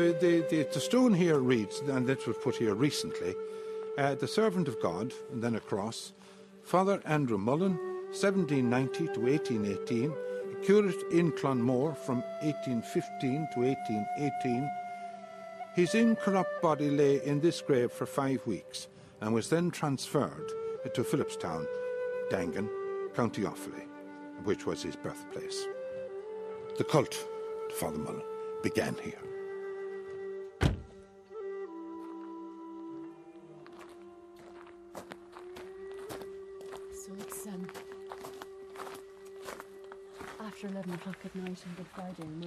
So the, the, the stone here reads, and this was put here recently, uh, the servant of God, and then a cross, Father Andrew Mullen, 1790 to 1818, curate in Clonmore from 1815 to 1818. His incorrupt body lay in this grave for five weeks and was then transferred to Philipstown, Daingean, County Offaly, which was his birthplace. The cult Father Mullen began here. O'clock at night on Good Friday, and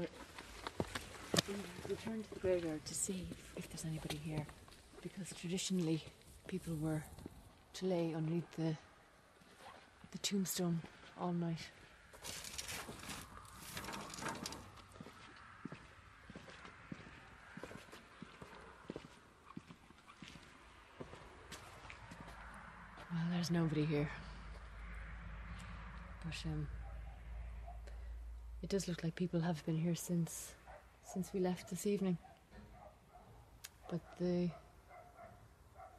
we returned to the graveyard to see if there's anybody here, because traditionally people were to lay underneath the the tombstone all night. Well, there's nobody here. But um, it does look like people have been here since since we left this evening. But the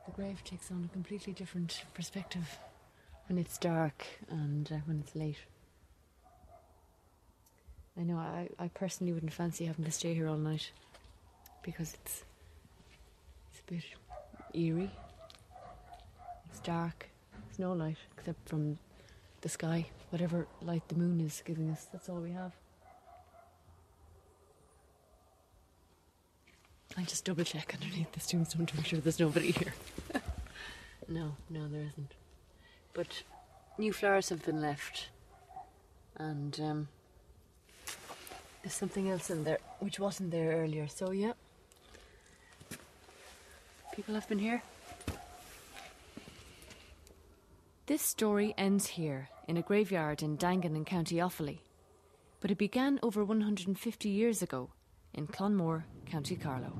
the grave takes on a completely different perspective when it's dark and uh, when it's late. I know I, I personally wouldn't fancy having to stay here all night because it's it's a bit eerie. It's dark. There's no light except from the sky, whatever light the moon is giving us. That's all we have. I just double check underneath this tombstone to make sure there's nobody here. no, no, there isn't. But new flowers have been left, and um, there's something else in there which wasn't there earlier. So yeah, people have been here. This story ends here, in a graveyard in Daingean in County Offaly. But it began over 150 years ago in Clonmore, County Carlow.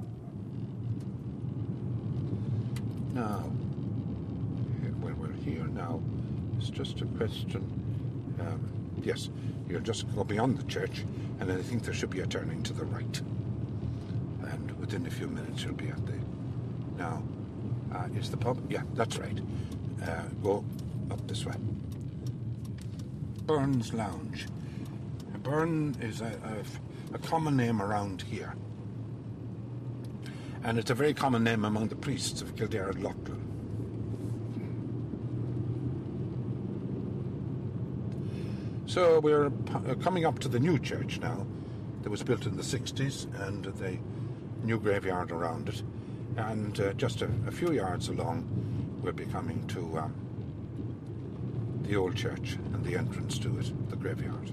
Now, when we're here now, it's just a question. Um, yes, you'll just go beyond the church, and I think there should be a turning to the right. And within a few minutes, you'll be at the. Now, uh, is the pub? Yeah, that's right. Uh, go up this way. Burns Lounge. Burn is a, a, a common name around here. And it's a very common name among the priests of Kildare and Leighlin. So we're uh, coming up to the new church now that was built in the 60s and the new graveyard around it. And uh, just a, a few yards along, we'll be coming to um, the old church and the entrance to it, the graveyard.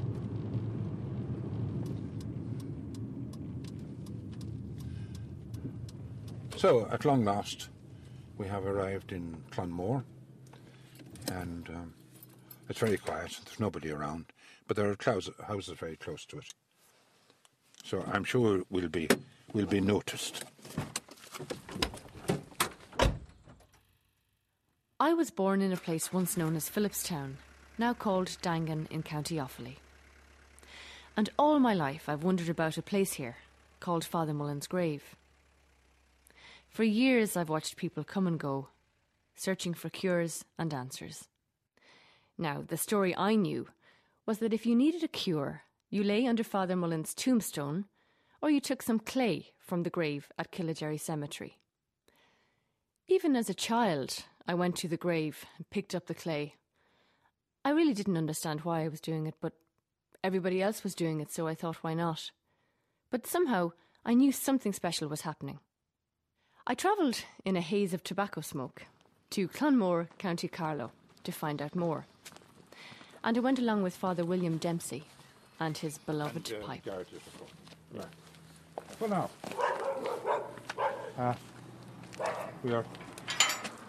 So, at long last, we have arrived in Clonmore, and um, it's very quiet. There's nobody around, but there are houses very close to it. So I'm sure we'll be we'll be noticed. I was born in a place once known as Philipstown, now called Daingean in County Offaly. And all my life I've wondered about a place here called Father Mullen's grave. For years I've watched people come and go, searching for cures and answers. Now, the story I knew was that if you needed a cure, you lay under Father Mullen's tombstone, or you took some clay from the grave at Killaderry Cemetery. Even as a child, I went to the grave and picked up the clay. I really didn't understand why I was doing it, but everybody else was doing it, so I thought, why not? But somehow I knew something special was happening. I travelled in a haze of tobacco smoke to Clonmore, County Carlow, to find out more. And I went along with Father William Dempsey and his beloved pipe. Right. Well, now, uh, we are.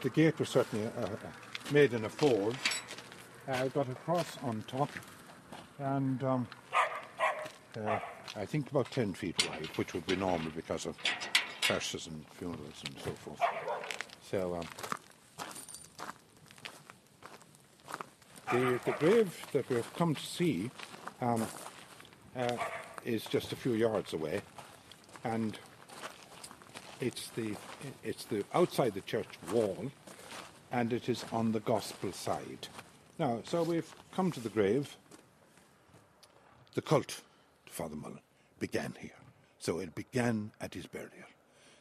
The gate was certainly uh, made in a forge. Uh, got a cross on top, and um, uh, I think about ten feet wide, which would be normal because of hearses and funerals and so forth. So. Um, the, the grave that we've come to see um, uh, is just a few yards away, and it's the it's the outside the church wall, and it is on the gospel side. Now, so we've come to the grave. The cult to Father Mullen began here, so it began at his burial.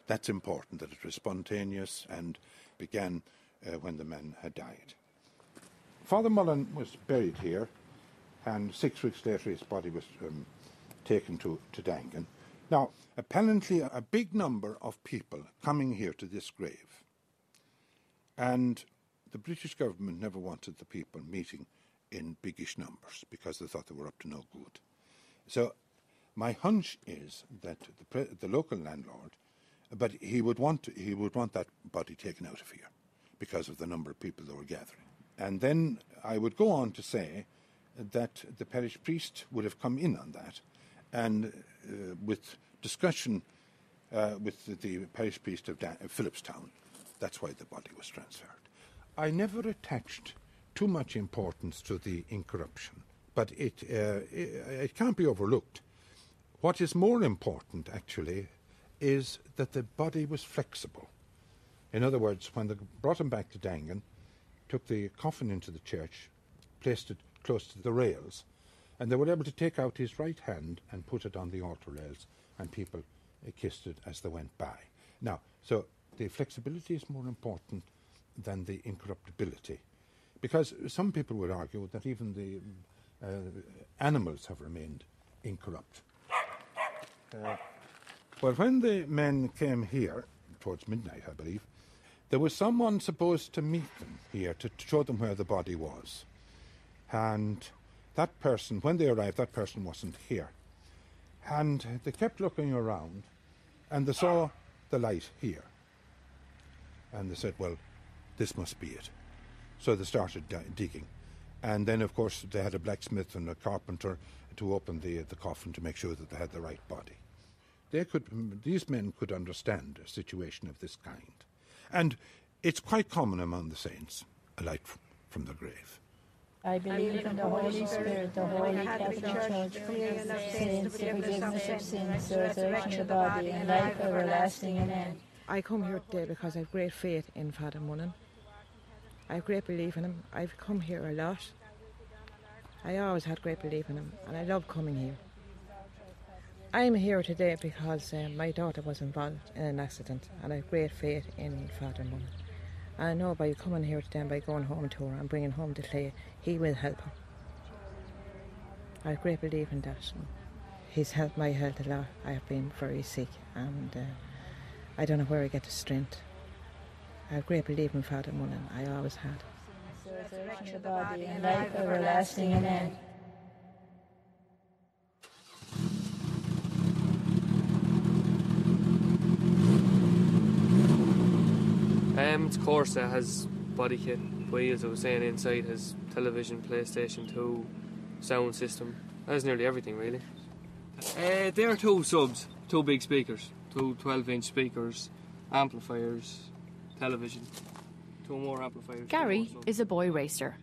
That's important that it was spontaneous and began uh, when the man had died. Father Mullen was buried here, and six weeks later his body was um, taken to, to Daingean. Now, apparently, a big number of people coming here to this grave, and the British government never wanted the people meeting in biggish numbers because they thought they were up to no good. So, my hunch is that the, the local landlord, but he would want to, he would want that body taken out of here because of the number of people that were gathering. And then I would go on to say that the parish priest would have come in on that and with discussion uh, with the, the, parish priest of Dan- Philipstown, that's why the body was transferred. I never attached too much importance to the incorruption, but it, uh, it, it can't be overlooked. What is more important, actually, is that the body was flexible. In other words, when they brought him back to Daingean, took the coffin into the church, placed it close to the rails, and they were able to take out his right hand and put it on the altar rails, and people uh, kissed it as they went by. Now, so the flexibility is more important than the incorruptibility, because some people would argue that even the uh, animals have remained incorrupt. Uh, well, when the men came here, towards midnight, I believe, there was someone supposed to meet them here to, to show them where the body was. And that person, when they arrived, that person wasn't here. And they kept looking around and they saw the light here. And they said, well, this must be it. So they started digging. And then, of course, they had a blacksmith and a carpenter to open the, the coffin to make sure that they had the right body. They could, these men could understand a situation of this kind. And it's quite common among the saints, a light from the grave. I believe in the Holy Spirit, the Holy Catholic Church, communion of saints, the forgiveness of sins, the resurrection of the body, and life everlasting. Amen. I come here today because I have great faith in Father Mullen. I have great belief in him. I've come here a lot. I always had great belief in him, and I love coming here. I'm here today because uh, my daughter was involved in an accident, and I have great faith in Father Mullen. I know by coming here today and by going home to her and bringing home the clay, he will help her. I have great belief in that. He's helped my health a lot. I have been very sick, and uh, I don't know where I get the strength. I have great belief in Father Mullen. I always had. The resurrection of the body, and life everlasting. Amen. Um, it's Corsa has body kit, wheels. I was saying inside has television, PlayStation 2, sound system. Has nearly everything really. Uh, there are two subs, two big speakers, two 12-inch speakers, amplifiers, television, two more amplifiers. Gary more is a boy racer.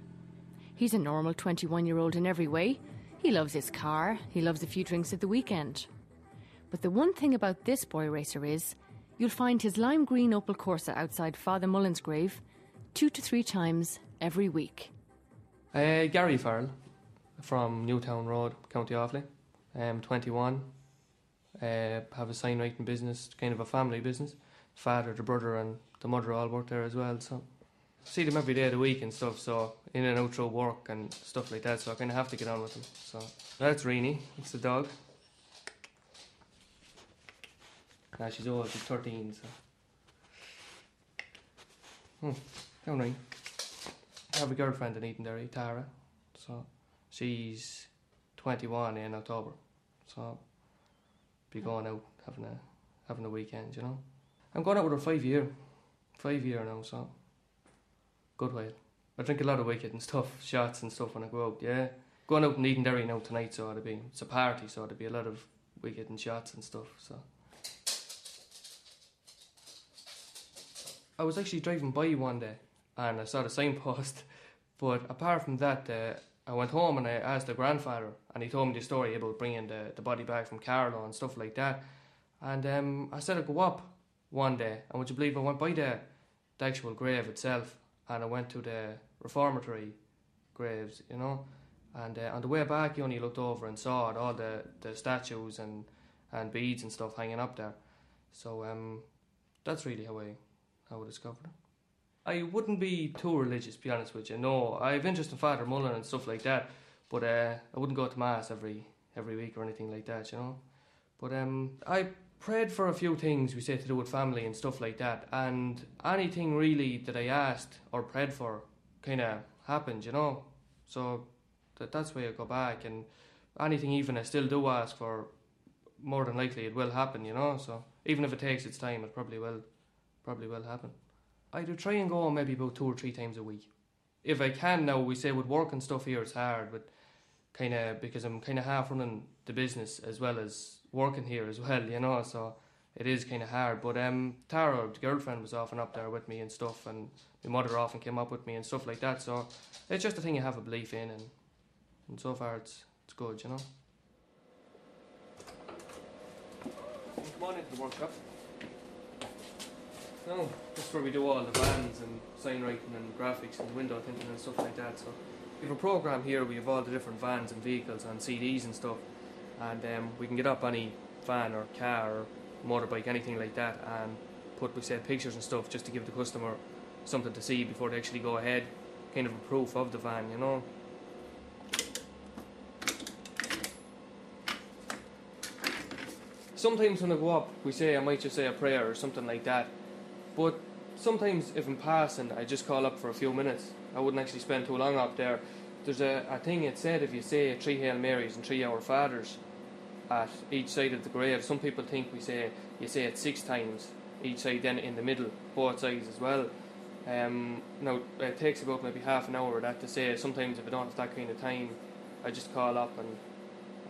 He's a normal 21 year old in every way. He loves his car, he loves a few drinks at the weekend. But the one thing about this boy racer is you'll find his lime green Opel Corsa outside Father Mullen's grave two to three times every week. Uh, Gary Farrell from Newtown Road, County Offaly. Um, 21. Uh, have a sign writing business, kind of a family business. Father, the brother, and the mother all work there as well. So see them every day of the week and stuff. So in and out through work and stuff like that. So I kind of have to get on with them. So that's Reenie. It's the dog. Now she's old. She's 13. So. Hmm. Down right. I have a girlfriend in Edenderry, Tara. So she's 21 in October. So be going out having a having a weekend, you know. I'm going out with her five year, five year now. So good while. I drink a lot of WKD and stuff, shots and stuff when I go out. Yeah, going out in Edenderry now tonight. So it'll be it's a party. So it'll be a lot of WKD and shots and stuff. So. I was actually driving by one day and I saw the signpost. But apart from that, uh, I went home and I asked the grandfather, and he told me the story about bringing the, the body back from Carlow and stuff like that. And um, I said I'd go up one day, and would you believe I went by the, the actual grave itself, and I went to the reformatory graves, you know, and uh, on the way back, you only looked over and saw it, all the, the statues and, and beads and stuff hanging up there. So um, that's really how I I discovered it. I wouldn't be too religious, to be honest with you. No, I have interest in Father Mullen and stuff like that, but uh, I wouldn't go to mass every every week or anything like that, you know. But um, I prayed for a few things we say to do with family and stuff like that, and anything really that I asked or prayed for kind of happened, you know. So that that's where I go back, and anything even I still do ask for, more than likely it will happen, you know. So even if it takes its time, it probably will, probably will happen. I do try and go maybe about two or three times a week, if I can. Now we say with work and stuff here, it's hard, but kind of because I'm kind of half running the business as well as working here as well, you know. So it is kind of hard. But um, Tara, the girlfriend, was often up there with me and stuff, and my mother often came up with me and stuff like that. So it's just a thing you have a belief in, and and so far it's it's good, you know. Come on into the workshop. No, that's where we do all the bands and sign writing and graphics and window tinting and stuff like that. So we have a program here. We have all the different vans and vehicles and CDs and stuff, and um, we can get up any van or car or motorbike, anything like that, and put we say pictures and stuff just to give the customer something to see before they actually go ahead, kind of a proof of the van, you know. Sometimes when I go up, we say I might just say a prayer or something like that, but sometimes if I'm passing, I just call up for a few minutes. I wouldn't actually spend too long up there. There's a, a thing it said if you say three Hail Marys and three Our Fathers at each side of the grave. Some people think we say you say it six times each side, then in the middle, both sides as well. Um, now it takes about maybe half an hour that to say. Sometimes if I don't have that kind of time, I just call up and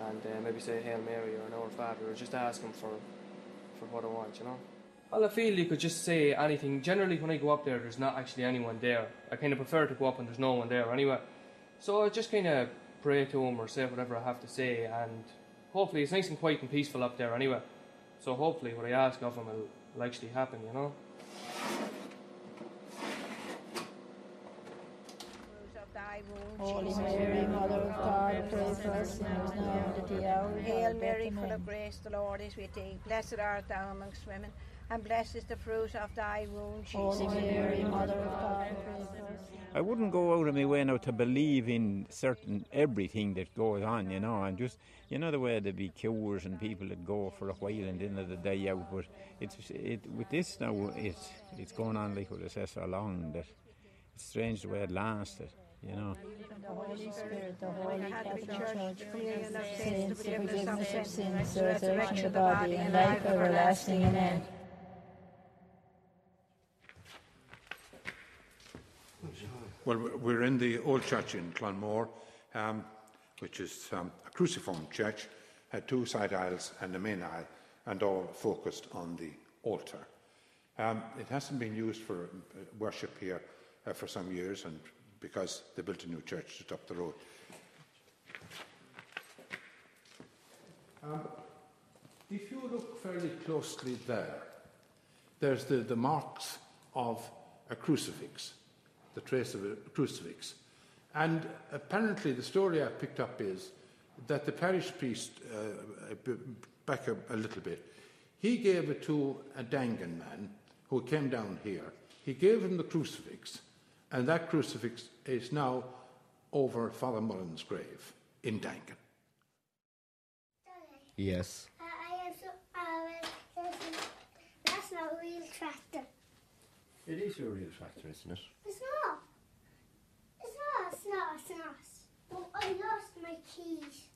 and uh, maybe say Hail Mary or an Our Father or just ask him for for what I want, you know. Well, I feel you could just say anything. Generally, when I go up there, there's not actually anyone there. I kind of prefer to go up and there's no one there anyway. So I just kind of pray to him or say whatever I have to say, and hopefully it's nice and quiet and peaceful up there anyway. So hopefully what I ask of him will, will actually happen, you know. Holy Mary, Mother of God, pray for us sinners now and at the hour of our Hail. Mary, full of grace, the Lord is with thee. Blessed art thou amongst women, and blessed is the fruit of thy womb, Jesus. Holy Mary, Mother of God, pray for us. I wouldn't go out of my way now to believe in certain everything that goes on, you know, and just you know the way there'd be cures and people that go for a while and then the day out. But it's it with this now, it's it's going on like what it says so long that it's strange the way it lasted, you know. The Holy Spirit, the Holy Catholic Church, communion of saints, sins, the the forgiveness of sins, the the resurrection of the body, and life everlasting. Amen. Well, we're in the old church in Clonmore, um, which is um, a cruciform church, had two side aisles and a main aisle, and all focused on the altar. Um, it hasn't been used for uh, worship here uh, for some years, and because they built a new church just up the road. Um, if you look fairly closely there, there's the, the marks of a crucifix, the trace of a crucifix. And apparently, the story I picked up is that the parish priest, uh, back a, a little bit, he gave it to a Daingean man who came down here. He gave him the crucifix, and that crucifix is now over Father Mullen's grave in Daingean. Yes. I I uh, that's not a real tractor. It is your real tractor, isn't it? It's not. It's not. It's not. It's not. Oh, I lost my keys.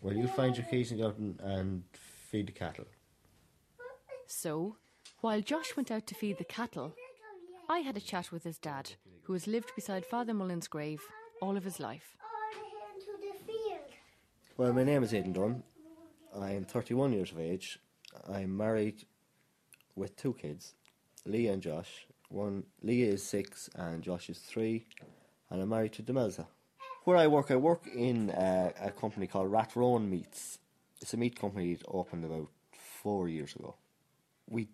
Well, you find your keys and go out and, and feed the cattle. So, while Josh went out to feed the cattle, I had a chat with his dad, who has lived beside Father Mullen's grave all of his life. Or into the field. Well, my name is Aidan Dunn. I am 31 years of age. I'm married with two kids, Leah and Josh. One Leah is six and Josh is three, and I'm married to Demelza. Where I work, I work in a company called Rathroan Meats. It's a meat company that opened about four years ago. We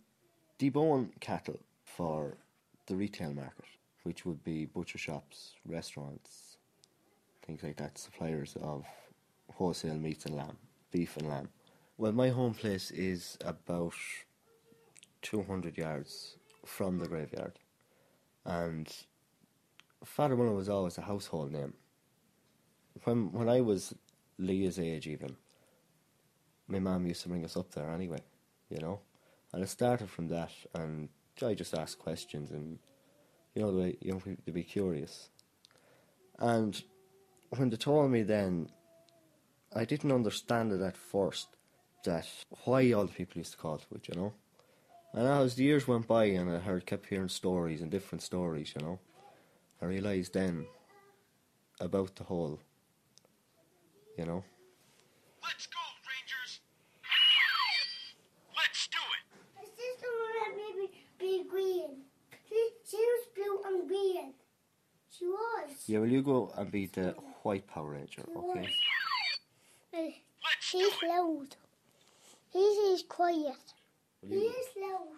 debone cattle for the retail market, which would be butcher shops, restaurants, things like that, suppliers of wholesale meats and lamb, beef and lamb. Well, my home place is about 200 yards from the graveyard, and Father Mullen was always a household name. When when I was Leah's age, even my mum used to bring us up there anyway, you know, and it started from that, and I just asked questions, and you know the way young people to be curious, and when they told me then, I didn't understand it at first that why all the people used to call it which, you know. And as the years went by and I heard kept hearing stories and different stories, you know, I realised then about the whole, you know. Let's go, Rangers! Let's do it! My sister wanted maybe be green. She, she was blue and green. She was. Yeah, will you go and be the white Power Ranger, She okay? was. He's loud. He's quiet. He is loud.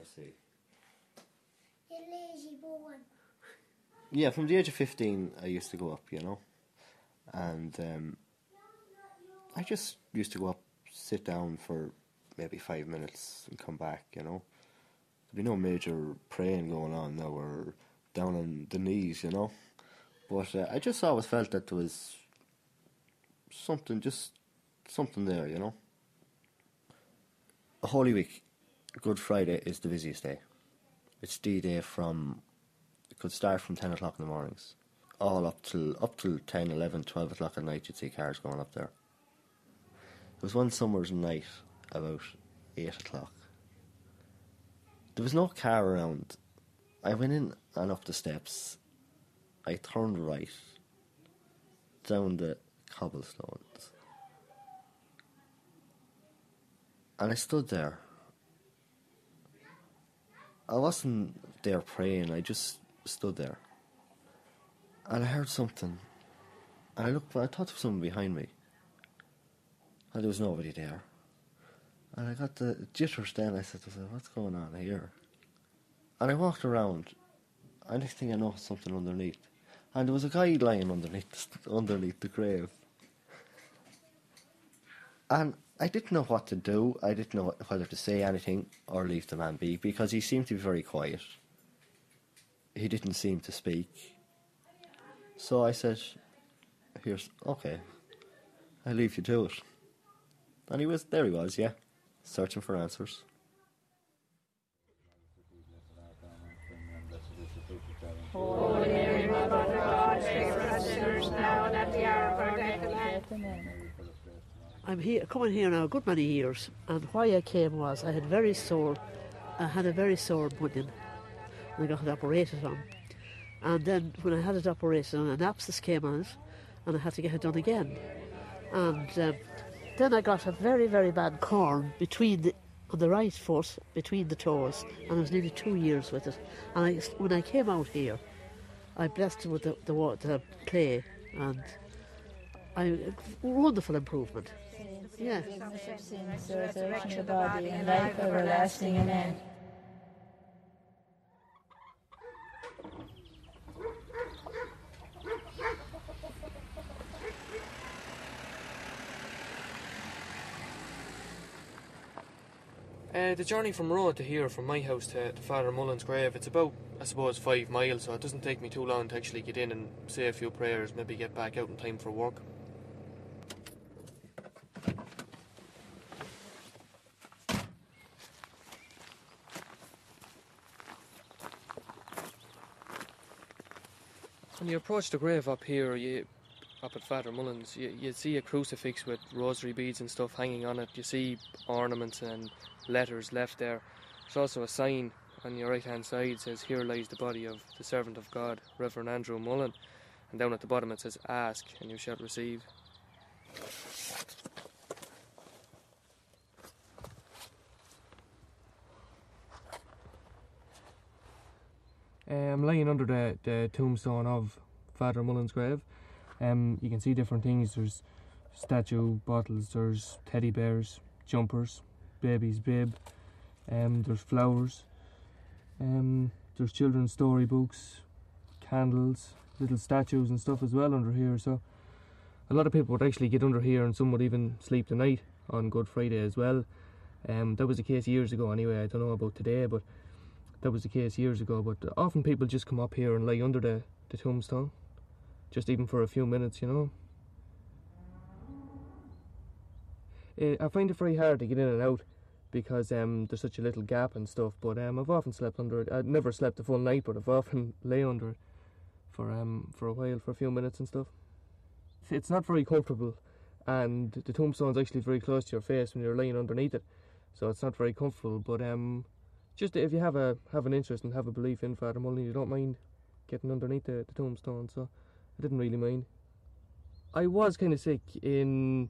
I see. You lazy boy. Yeah, from the age of 15, I used to go up, you know. And um, I just used to go up, sit down for maybe five minutes and come back, you know. There'd be no major praying going on now or down on the knees, you know. But uh, I just always felt that there was something, just something there, you know. Holy Week, Good Friday is the busiest day. It's D Day from it could start from 10 o'clock in the mornings, all up till up till 10, 11, 12 o'clock at night. You'd see cars going up there. There was one summer's night about 8 o'clock. There was no car around. I went in and up the steps. I turned right down the cobblestones. And I stood there. I wasn't there praying, I just stood there. And I heard something. And I looked, I thought there was someone behind me. And there was nobody there. And I got the jitters then. I said, what's going on here? And I walked around. And next thing I noticed something underneath. And there was a guy lying underneath, underneath the grave. And I didn't know what to do. I didn't know whether to say anything or leave the man be because he seemed to be very quiet. He didn't seem to speak. So I said, Here's okay. I'll leave you to it. And he was there he was, yeah. Searching for answers. Holy Mother God, sinners now and at the hour of our death. Amen. I'm here, coming here now a good many years, and why I came was I had very sore, I had a very sore bunion, and I got it operated on. And then when I had it operated on, an abscess came on and I had to get it done again. And um, then I got a very, very bad corn between the, on the right foot, between the toes, and I was nearly two years with it. And I, when I came out here, I blessed it with the, the, the clay, and I, wonderful improvement. Yeah. Forgiveness of sins, the resurrection of the body, and life everlasting. Amen. The journey from Road to here, from my house to, to Father Mullen's grave, it's about, I suppose, five miles, so it doesn't take me too long to actually get in and say a few prayers, maybe get back out in time for work. When you approach the grave up here, you up at Father Mullen's, you, you see a crucifix with rosary beads and stuff hanging on it. You see ornaments and letters left there. There's also a sign on your right hand side says, Here lies the body of the servant of God, Reverend Andrew Mullen. And down at the bottom it says, Ask and you shall receive. Uh, I'm lying under the, the tombstone of Father Mullen's grave. Um, you can see different things. There's statue bottles, there's teddy bears, jumpers, baby's bib, Um, there's flowers. Um, there's children's storybooks, candles, little statues and stuff as well under here. So a lot of people would actually get under here, and some would even sleep the night on Good Friday as well. Um, that was the case years ago, anyway. I don't know about today, but that was the case years ago. But often people just come up here and lay under the, the tombstone, just even for a few minutes, you know. Eh, I find it very hard to get in and out because um, there's such a little gap and stuff. But um, I've often slept under it. I've never slept a full night, but I've often lay under it for um for a while, for a few minutes and stuff. It's not very comfortable, and the tombstone's actually very close to your face when you're lying underneath it, so it's not very comfortable. But um, just if you have a have an interest and have a belief in Father Mullen, you don't mind getting underneath the, the tombstone. So I didn't really mind. I was kind of sick in.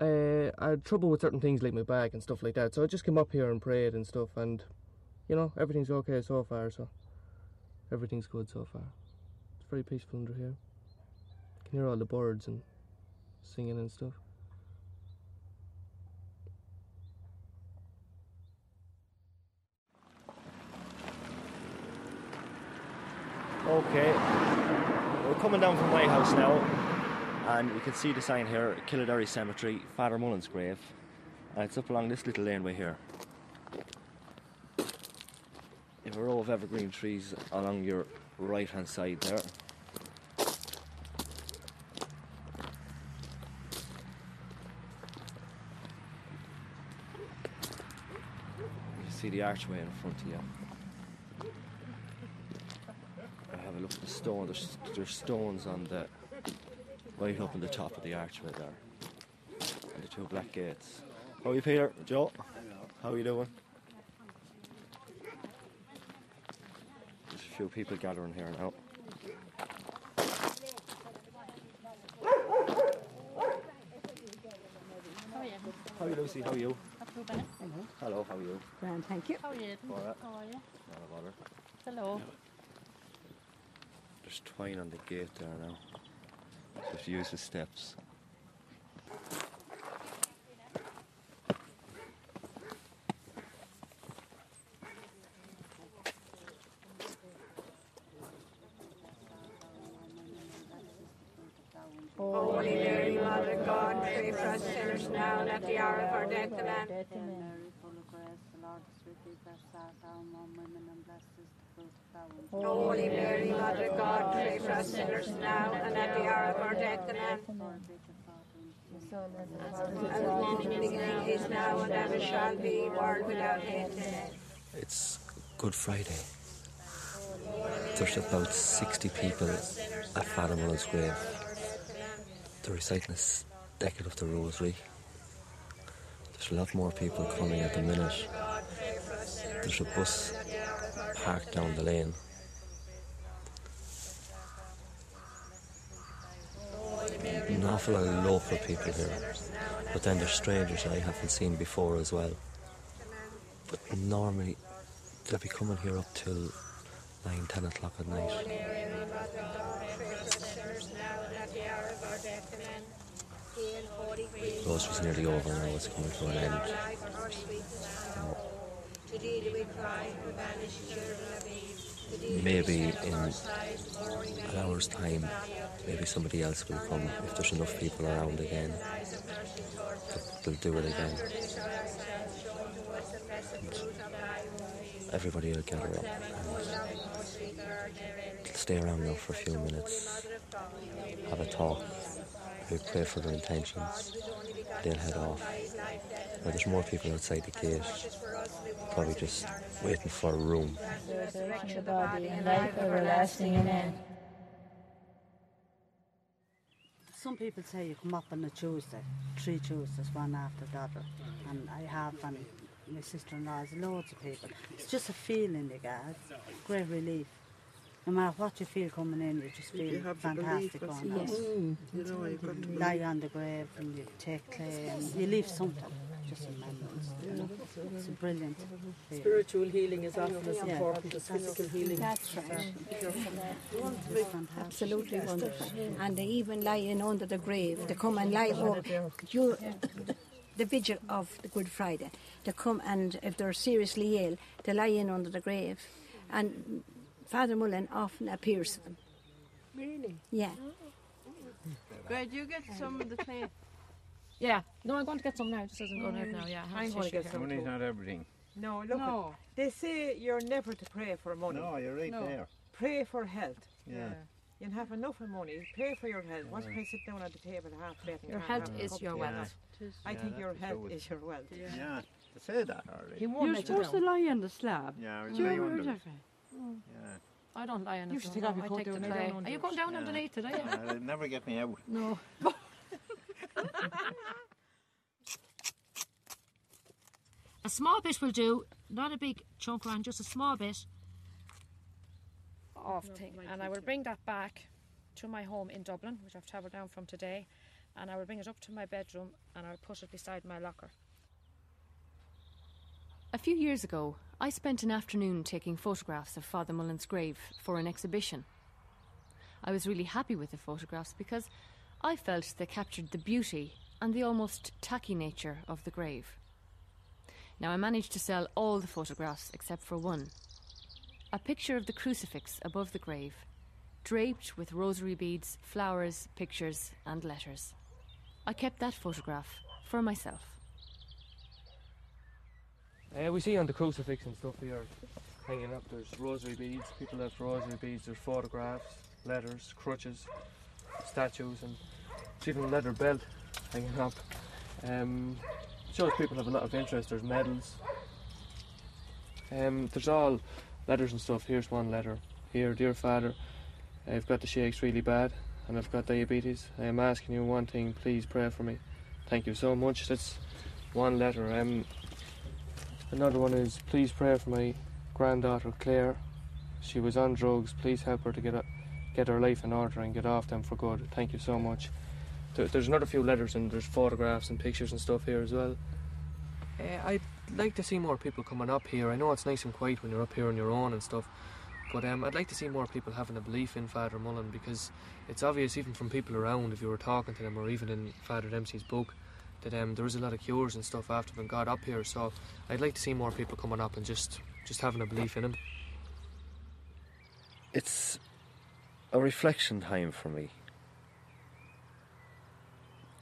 Uh, I had trouble with certain things like my back and stuff like that, so I just came up here and prayed and stuff, and you know everything's okay so far. So everything's good so far. It's very peaceful under here. You can hear all the birds and singing and stuff. Okay, coming down from my house now, and you can see the sign here, Killaderry Cemetery, Father Mullen's grave, and it's up along this little laneway here. You have a row of evergreen trees along your right hand side there. You see the archway in front of you. I look at the stone. There's, there's stones on the right up on the top of the archway there, and the two black gates. How are you, Peter? Joe? How are you doing? There's a few people gathering here now. How are you, Lucy? How are you? Hello, how are you? Grand, thank you. How are you? All right. How are you? Not a bother. Hello. There's twine on the gate there now. So you have to use the steps. Holy Mary, Mother of God, pray for us sinners now and at the hour of our death. Amen. Holy Mary, Mother of God, pray for us sinners now and at the hour of our death. Amen. As the beginning, is now, and ever shall be, world without end. It's Good Friday. There's about 60 people at Father grave. They're reciting this decade of the Rosary. There's a lot more people coming at the minute. There's a bus parked down the lane. An awful lot of local people here, but then there's strangers I haven't seen before as well. But normally they'll be coming here up till 9, 10 o'clock at night. Rosary's nearly over now, it's coming to an end. Maybe in an hour's time, maybe somebody else will come if there's enough people around again. They'll do it again. And everybody will gather up and stay around now for a few minutes, have a talk, pray for their intentions. They'll head off. Now, there's more people outside the gate, probably just waiting for a room. Some people say you come up on a Tuesday, three Tuesdays, one after the other. And I have, and my sister-in-law has loads of people. It's just a feeling you get, great relief. No matter what you feel coming in, you just feel You have fantastic that's going it. Mm. mm, you know, you got to Lie believe. on the grave and you take clay and you leave something, just in memories. You know? It's a brilliant. feeling. Spiritual healing is often as Yeah. important as physical healing. That's right. Absolutely wonderful. And they even lie in under the grave. They come and lie over. You, the vigil of the Good Friday. They come and if they're seriously ill, they lie in under the grave. And Father Mullen often appears to them. Really? Yeah. Greg, you get some of the clay. Yeah. No, I'm going to get some now. Just isn't going out now. Yeah. I have I'm going to get here. some. Money's too. not everything. No, look, No. they say you're never to pray for money. No, you're right No. there. Pray for health. Yeah. You'll have enough of money. Pray for your health. Once you sit down at the table half plate and Your can't health is your wealth. tea. Tis- I think your health is your wealth. Yeah. They say that already. He won't You're supposed to lie on the slab. Yeah, Do it's you very ever heard wonderful. Yeah. I don't lie on You it. should no, take off no, your I coat take the down there, Are you going it. down Yeah. underneath today? Yeah, they'll never get me out. No. a small bit will do, not a big chunk around, just a small bit of thing. And I will bring that back to my home in Dublin, which I've travelled down from today, and I will bring it up to my bedroom and I'll put it beside my locker. A few years ago, I spent an afternoon taking photographs of Father Mullen's grave for an exhibition. I was really happy with the photographs because I felt they captured the beauty and the almost tacky nature of the grave. Now, I managed to sell all the photographs except for one a picture of the crucifix above the grave, draped with rosary beads, flowers, pictures, and letters. I kept that photograph for myself. Uh, we see on the crucifix and stuff here hanging up, there's rosary beads, people have rosary beads, there's photographs, letters, crutches, statues, and even a leather belt hanging up. Um, shows people have a lot of interest, there's medals. Um, there's all letters and stuff. Here's one letter. Here, dear Father, I've got the shakes really bad and I've got diabetes. I am asking you one thing, please pray for me. Thank you so much. That's one letter. Um, Another one is please pray for my granddaughter Claire. She was on drugs. Please help her to get a, get her life in order and get off them for good. Thank you so much. There, there's another few letters and there's photographs and pictures and stuff here as well. Uh, I'd like to see more people coming up here. I know it's nice and quiet when you're up here on your own and stuff, but um, I'd like to see more people having a belief in Father Mullen because it's obvious even from people around if you were talking to them or even in Father Dempsey's book that um, there was a lot of cures and stuff after when God up here. So I'd like to see more people coming up and just just having a belief in him. It's a reflection time for me.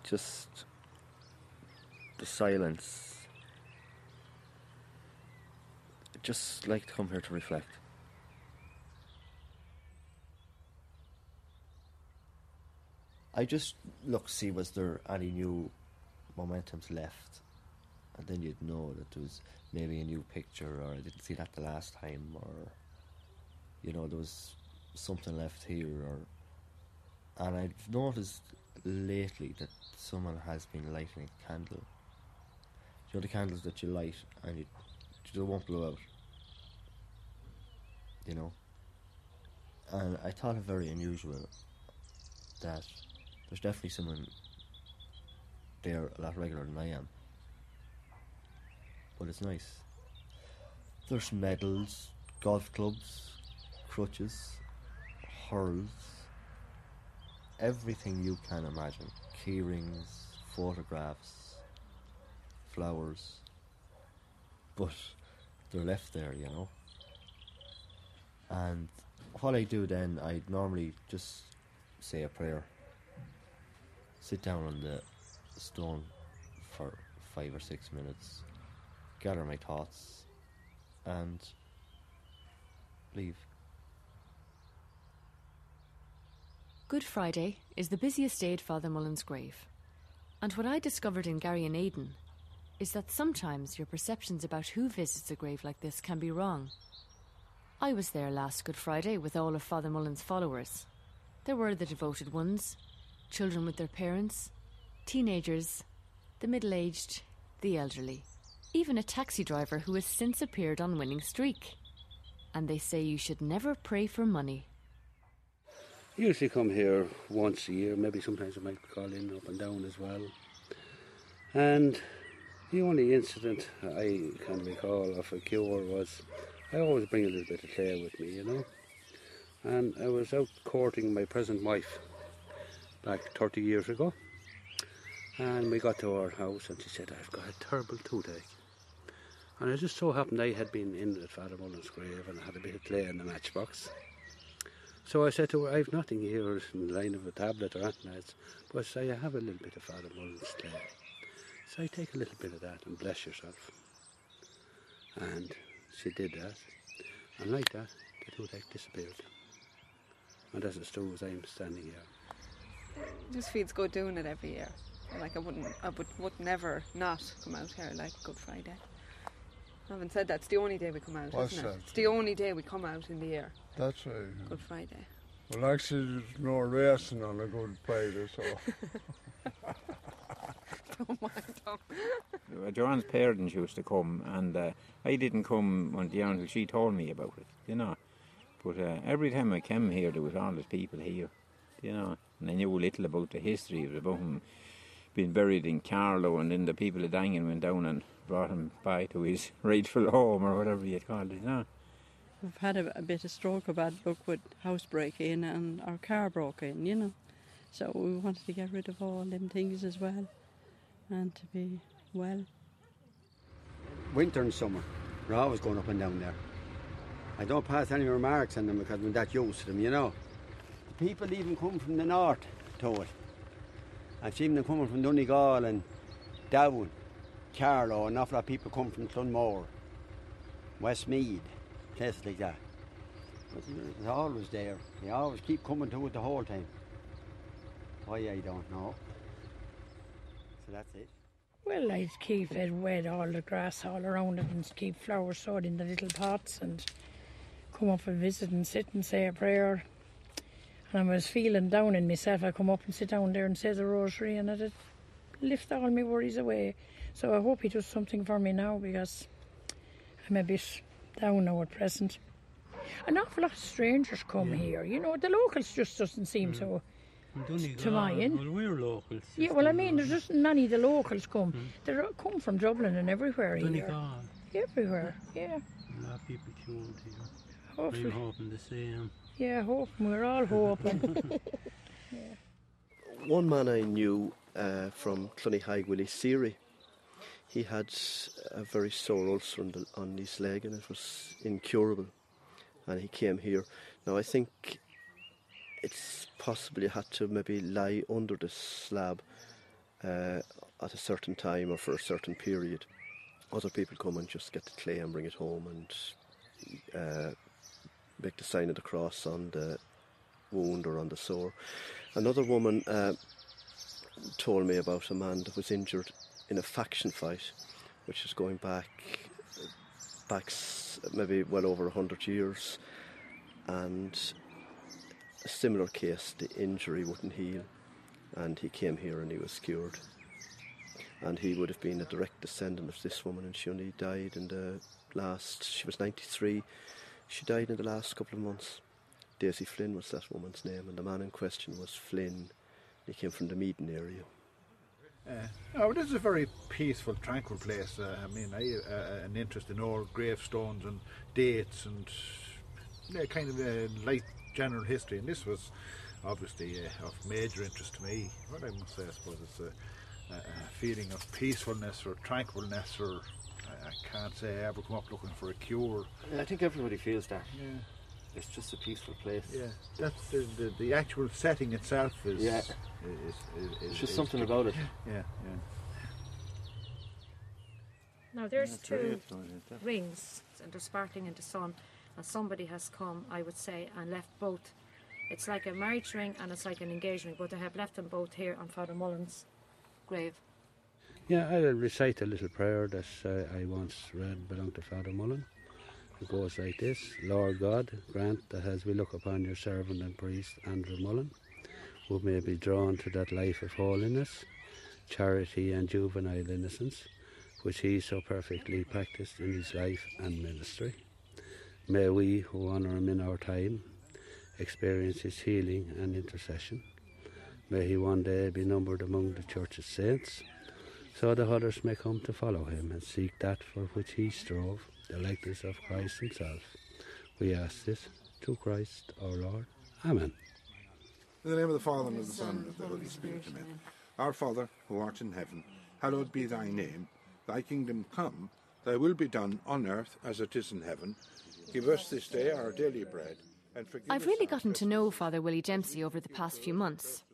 Just the silence. Just like to come here to reflect. I just look see was there any new momentums left, and then you'd know that there was maybe a new picture, or I didn't see that the last time, or you know there was something left here, or and I've noticed lately that someone has been lighting a candle. You know the candles that you light and you, they won't blow out. You know. And I thought it very unusual that there's definitely someone there are a lot regular than I am. But it's nice. There's medals, golf clubs, crutches, hurls, everything you can imagine. Key rings, photographs, flowers. But they're left there, you know. And what I do then, I normally just say a prayer, sit down on the stone for five or six minutes, gather my thoughts, and leave. Good Friday is the busiest day at Father Mullen's grave. And what I discovered in Gary and Aidan is that sometimes your perceptions about who visits a grave like this can be wrong. I was there last Good Friday with all of Father Mullen's followers. There were the devoted ones, children with their parents, teenagers, the middle aged, the elderly, even a taxi driver who has since appeared on Winning Streak. And they say you should never pray for money. Usually come here once a year, maybe sometimes I might call in up and down as well. And the only incident I can recall of a cure was I always bring a little bit of clay with me, you know. And I was out courting my present wife back 30 years ago. And we got to our house and she said, I've got a terrible toothache. And it just so happened I had been in at Father Mullen's grave and had a bit of clay in the matchbox. So I said to her, I've nothing here in the line of a tablet or anything else, but I say, I have a little bit of Father Mullen's clay. So I take a little bit of that and bless yourself. And she did that. And like that, the toothache disappeared. And as it stood, I'm standing here. It just feels good doing it every year. Like I wouldn't, I would, would never not come out here like Good Friday. Having said that, it's the only day we come out, What's isn't it? that? It's the only day we come out in the year. That's right. Good Friday. Well, actually, there's no racing on a Good Friday, so. Don't mind Tom. Uh, Joanne's parents used to come, and uh, I didn't come until until she told me about it, you know. But uh, every time I came here, there was all these people here, you know, and I knew little about the history. of the about him being buried in Carlow, and then the people of Daingean went down and brought him back to his rightful home, or whatever you call it, you know. We've had a, a bit of stroke, a bad luck with house break-in and our car broke in, you know. So we wanted to get rid of all them things as well and to be well. winter and summer. We're always going up and down there. I don't pass any remarks on them because I'm that used to them, you know. The people even come from the north to it. I've seen them coming from Donegal and Down, Carlow, an awful lot of people come from Clonmore, Westmeath, places like that. But it's always there. They always keep coming to it the whole time. Oh, Why, I don't know. So that's it. Well, I'd keep it wet, all the grass all around it, and keep flowers sowed in the little pots, and come up and visit and sit and say a prayer. And I was feeling down in myself. I come up and sit down there and say the rosary, and it'd lift all my worries away. So I hope he does something for me now because I'm a bit down now at present. An awful lot of strangers come here. You know, the locals just doesn't seem mm. so. to my end. Well, we're locals. Yeah, well, I mean, there's just none of the locals come. Mm. They come from Dublin and everywhere here. Everywhere, yeah. A lot of people tuned here. Hopefully. I'm hoping the same. Yeah, hoping. We're all hoping. One man I knew uh, from Cloneyhigh, Willie Seary, he had a very sore ulcer on, the, on his leg and it was incurable. And he came here. Now, I think it's possibly had to maybe lie under the slab uh, at a certain time or for a certain period. Other people come and just get the clay and bring it home and uh, make the sign of the cross on the wound or on the sore. Another woman uh, told me about a man that was injured in a faction fight, which is going back back maybe well over hundred years, and a similar case, the injury wouldn't heal, and he came here and he was cured. And he would have been a direct descendant of this woman, and she only died in the last. She was 93. She died in the last couple of months. Daisy Flynn was that woman's name, and the man in question was Flynn. He came from the Meaden area. Uh, oh, this is a very peaceful, tranquil place. Uh, I mean, I uh, an interest in old gravestones and dates and yeah, kind of uh, light general history, and this was obviously uh, of major interest to me. What I must say, I suppose, it's a, a, a feeling of peacefulness or tranquilness, or I, I can't say I ever come up looking for a cure. I think everybody feels that. Yeah. It's just a peaceful place. Yeah, that's the, the, the actual setting itself is. Yeah. Is, is, is, It's just is something good. about it. Yeah, yeah. Now there's That's two very rings and they're sparkling in the sun and somebody has come, I would say, and left both. It's like a marriage ring and it's like an engagement, but they have left them both here on Father Mullen's grave. Yeah, I'll recite a little prayer that uh, I once read belonged to Father Mullen. It goes like this Lord God, grant that as we look upon your servant and priest Andrew Mullen, who may be drawn to that life of holiness, charity, and juvenile innocence, which he so perfectly practiced in his life and ministry. May we, who honour him in our time, experience his healing and intercession. May he one day be numbered among the church's saints, so that others may come to follow him and seek that for which he strove, the likeness of Christ himself. We ask this through Christ our Lord. Amen. In the name of the Father, and of the Son, and of the Holy Spirit, amen. Our Father, who art in heaven, hallowed be thy name. Thy kingdom come, thy will be done on earth as it is in heaven. Give us this day our daily bread, and forgive I've us really gotten to know Father Willie Dempsey over the past few months.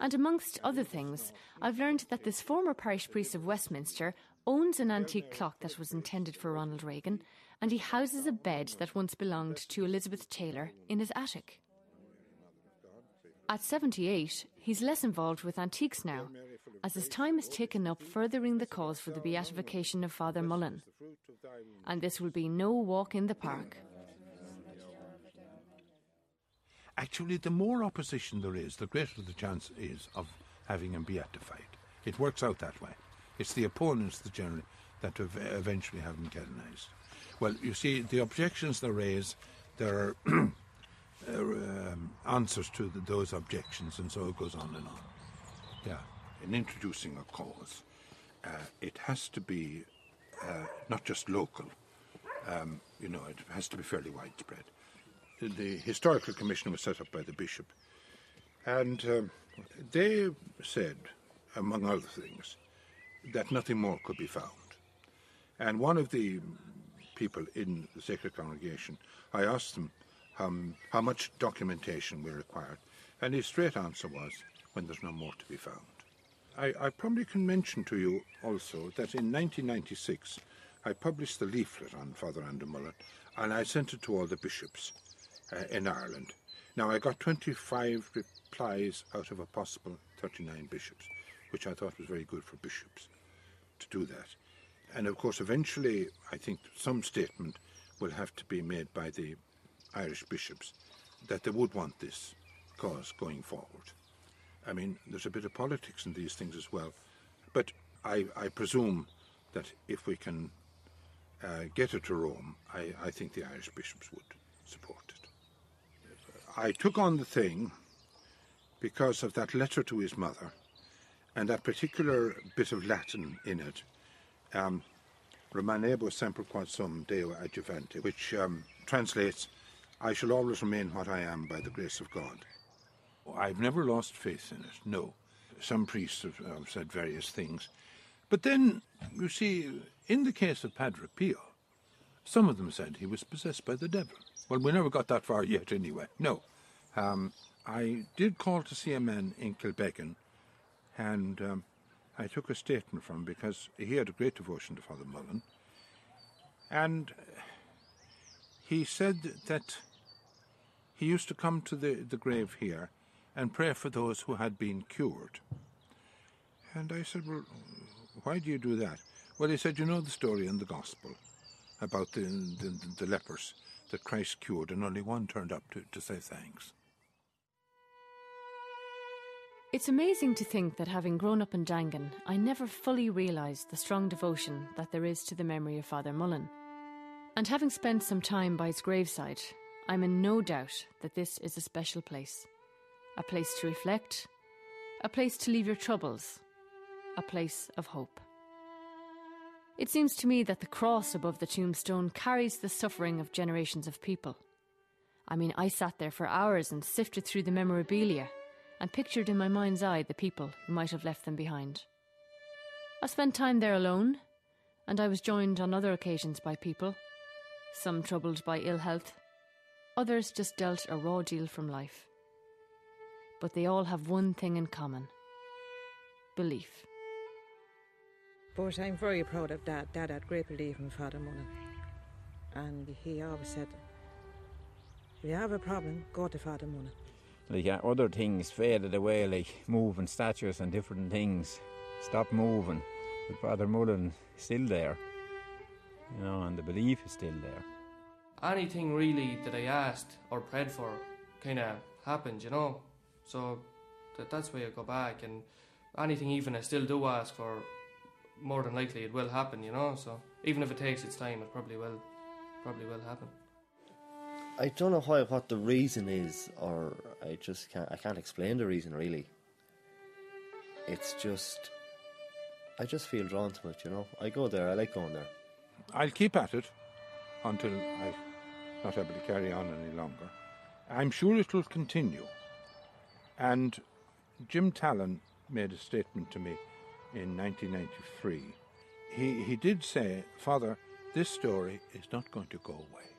And amongst other things, I've learned that this former parish priest of Westminster owns an antique clock that was intended for Ronald Reagan, and he houses a bed that once belonged to Elizabeth Taylor in his attic. At 78, he's less involved with antiques now, as his time is taken up furthering the cause for the beatification of Father Mullen. And this will be no walk in the park. Actually, the more opposition there is, the greater the chance is of having him beatified. It works out that way. It's the opponents that generally that ev- eventually have him canonized. Well, you see, the objections they raise, there are uh, um, answers to the, those objections, and so it goes on and on. Yeah, in introducing a cause, uh, it has to be uh, not just local. Um, you know, it has to be fairly widespread. The, historical commission was set up by the bishop, and um, they said, among other things, that nothing more could be found. And one of the people in the Sacred Congregation, I asked them how, how much documentation we required, and his straight answer was, when there's no more to be found. I, I probably can mention to you also that in 1996 I published the leaflet on Father Andrew Mullen, and I sent it to all the bishops uh, in Ireland. Now I got 25 replies out of a possible 39 bishops, which I thought was very good for bishops to do that. And of course, eventually, I think some statement will have to be made by the Irish bishops that they would want this cause going forward. I mean, there's a bit of politics in these things as well, but I, I presume that if we can uh, get it to Rome, I, I think the Irish bishops would support. I took on the thing because of that letter to his mother and that particular bit of Latin in it, um, Remanebo quod sum Deo adjuvante, which um, translates, I shall always remain what I am by the grace of God. I've never lost faith in it, no. Some priests have, have said various things. But then, you see, in the case of Padre Pio, some of them said he was possessed by the devil. Well, we never got that far yet, anyway. No. Um, I did call to see a man in Kilbeggan, and um, I took a statement from him because he had a great devotion to Father Mullen. And he said that he used to come to the, the grave here and pray for those who had been cured. And I said, Well, why do you do that? Well, he said, You know the story in the Gospel about the, the, the lepers that Christ cured, and only one turned up to, to say thanks. It's amazing to think that having grown up in Daingean, I never fully realised the strong devotion that there is to the memory of Father Mullen. And having spent some time by his graveside, I'm in no doubt that this is a special place. A place to reflect, a place to leave your troubles, a place of hope. It seems to me that the cross above the tombstone carries the suffering of generations of people. I mean, I sat there for hours and sifted through the memorabilia and pictured in my mind's eye the people who might have left them behind. I spent time there alone, and I was joined on other occasions by people, some troubled by ill health, others just dealt a raw deal from life. But they all have one thing in common belief. But I'm very proud of Dad. Dad had great belief in Father Mullen. And he always said, if you have a problem, go to Father Mullen. Like uh, other things faded away, like moving statues and different things, stopped moving. But Father Mullen still there, you know, and the belief is still there. Anything really that I asked or prayed for kind of happened, you know. So that, that's why I go back, and anything even I still do ask for, more than likely it will happen, you know. So even if it takes its time, it probably will, probably will happen. I don't know why what the reason is, or I just can't. I can't explain the reason really. It's just, I just feel drawn to it. You know, I go there. I like going there. I'll keep at it until I'm not able to carry on any longer. I'm sure it will continue. And Jim Talon made a statement to me in 1993. He, he did say, Father, this story is not going to go away.